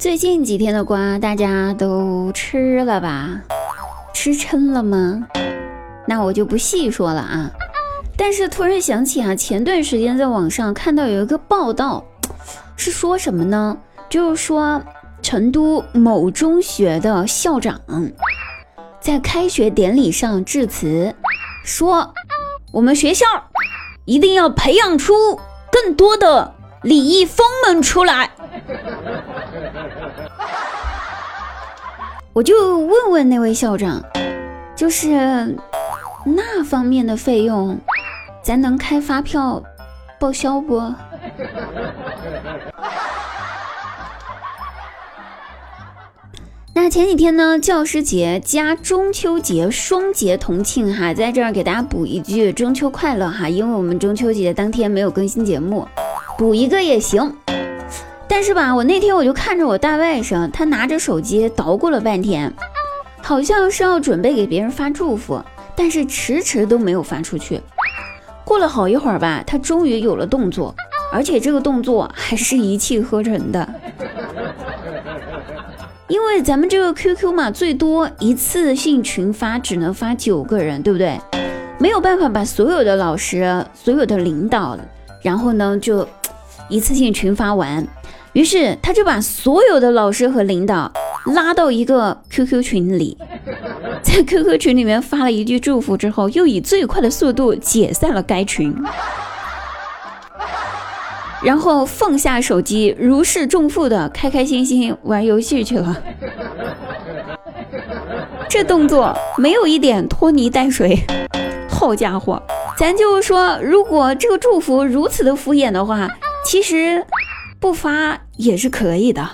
最近几天的瓜，大家都吃了吧？吃撑了吗？那我就不细说了啊。但是突然想起啊，前段时间在网上看到有一个报道，是说什么呢？就是说成都某中学的校长在开学典礼上致辞，说我们学校一定要培养出更多的礼仪风们出来。我就问问那位校长，就是那方面的费用，咱能开发票报销不？那前几天呢，教师节加中秋节双节同庆哈，在这儿给大家补一句中秋快乐哈，因为我们中秋节当天没有更新节目，补一个也行。但是吧，我那天我就看着我大外甥，他拿着手机捣鼓了半天，好像是要准备给别人发祝福，但是迟迟都没有发出去。过了好一会儿吧，他终于有了动作，而且这个动作还是一气呵成的。因为咱们这个 QQ 嘛，最多一次性群发只能发九个人，对不对？没有办法把所有的老师、所有的领导，然后呢就一次性群发完。于是他就把所有的老师和领导拉到一个 QQ 群里，在 QQ 群里面发了一句祝福之后，又以最快的速度解散了该群，然后放下手机，如释重负的开开心心玩游戏去了。这动作没有一点拖泥带水，好家伙，咱就是说，如果这个祝福如此的敷衍的话，其实。不发也是可以的，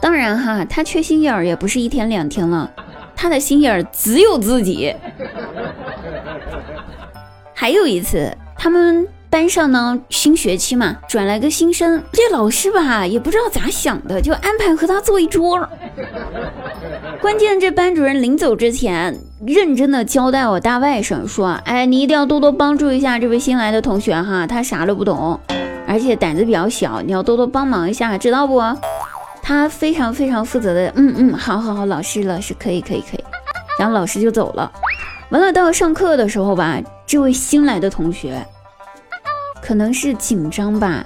当然哈，他缺心眼儿也不是一天两天了，他的心眼儿只有自己。还有一次，他们。班上呢，新学期嘛，转来个新生，这老师吧也不知道咋想的，就安排和他坐一桌。关键这班主任临走之前，认真的交代我大外甥说：“哎，你一定要多多帮助一下这位新来的同学哈，他啥都不懂，而且胆子比较小，你要多多帮忙一下，知道不？”他非常非常负责的，嗯嗯，好好好，老师老师可以可以可以。然后老师就走了。完了，到上课的时候吧，这位新来的同学。可能是紧张吧，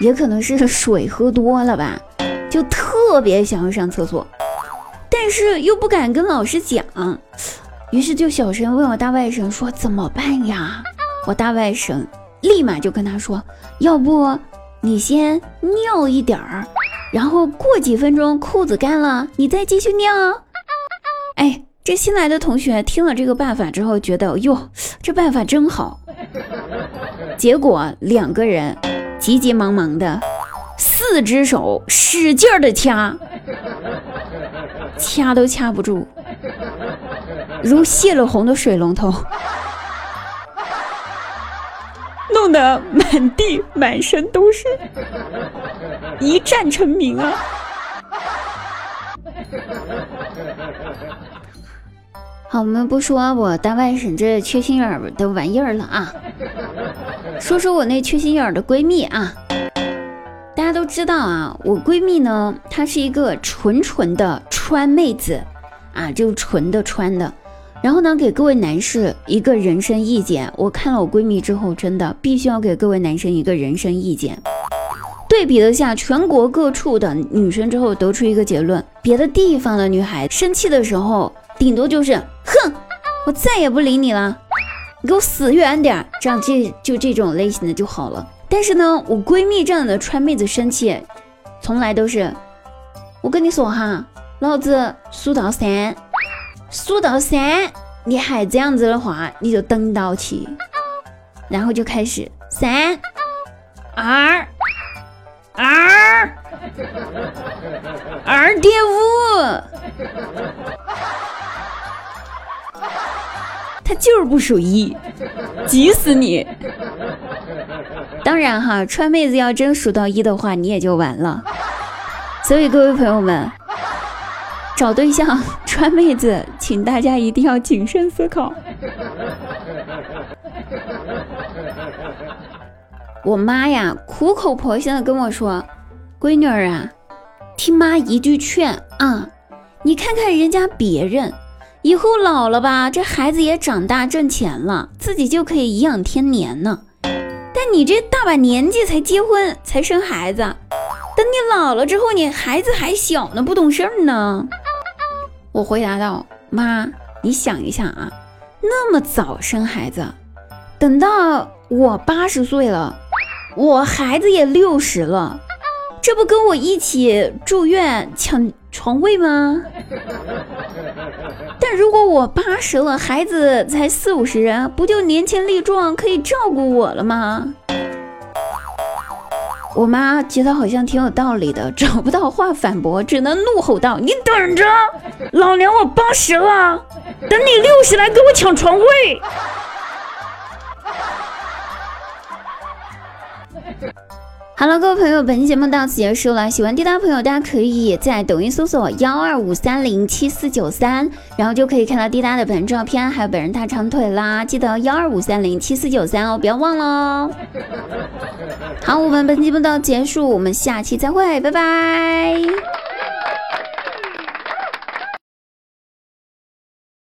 也可能是水喝多了吧，就特别想要上厕所，但是又不敢跟老师讲，于是就小声问我大外甥说怎么办呀？我大外甥立马就跟他说，要不你先尿一点儿，然后过几分钟裤子干了，你再继续尿。哎，这新来的同学听了这个办法之后，觉得哟，这办法真好。结果两个人急急忙忙的，四只手使劲的掐，掐都掐不住，如泄了洪的水龙头，弄得满地满身都是，一战成名啊！好，我们不说我大外甥这缺心眼的玩意儿了啊。说说我那缺心眼的闺蜜啊，大家都知道啊，我闺蜜呢，她是一个纯纯的川妹子啊，就纯的川的。然后呢，给各位男士一个人生意见，我看了我闺蜜之后，真的必须要给各位男生一个人生意见。对比了下全国各处的女生之后，得出一个结论：别的地方的女孩生气的时候，顶多就是哼，我再也不理你了。你给我死远点，这样这就这种类型的就好了。但是呢，我闺蜜这样的川妹子生气，从来都是我跟你说哈，老子数到三，数到三，你还这样子的话，你就等到起，然后就开始三二二二点五。他就是不数一，急死你！当然哈，川妹子要真数到一的话，你也就完了。所以各位朋友们，找对象川妹子，请大家一定要谨慎思考。我妈呀，苦口婆心的跟我说：“闺女儿啊，听妈一句劝啊，你看看人家别人，以后老了吧，这孩子也长大挣钱了，自己就可以颐养天年呢。但你这大把年纪才结婚才生孩子，等你老了之后，你孩子还小呢，不懂事儿呢。”我回答道：“妈，你想一想啊，那么早生孩子，等到我八十岁了。”我孩子也六十了，这不跟我一起住院抢床位吗？但如果我八十了，孩子才四五十人，不就年轻力壮，可以照顾我了吗？我妈觉得好像挺有道理的，找不到话反驳，只能怒吼道：“你等着，老娘我八十了，等你六十来给我抢床位。”哈哈哈哈哈好了各位朋友，本期节目到此结束了。喜欢滴答朋友，大家可以在抖音搜索幺二五三零七四九三，然后就可以看到滴答的本人照片，还有本人大长腿啦。记得幺二五三零七四九三哦，不要忘了哦。好，我们本期节目到此结束，我们下期再会，拜拜。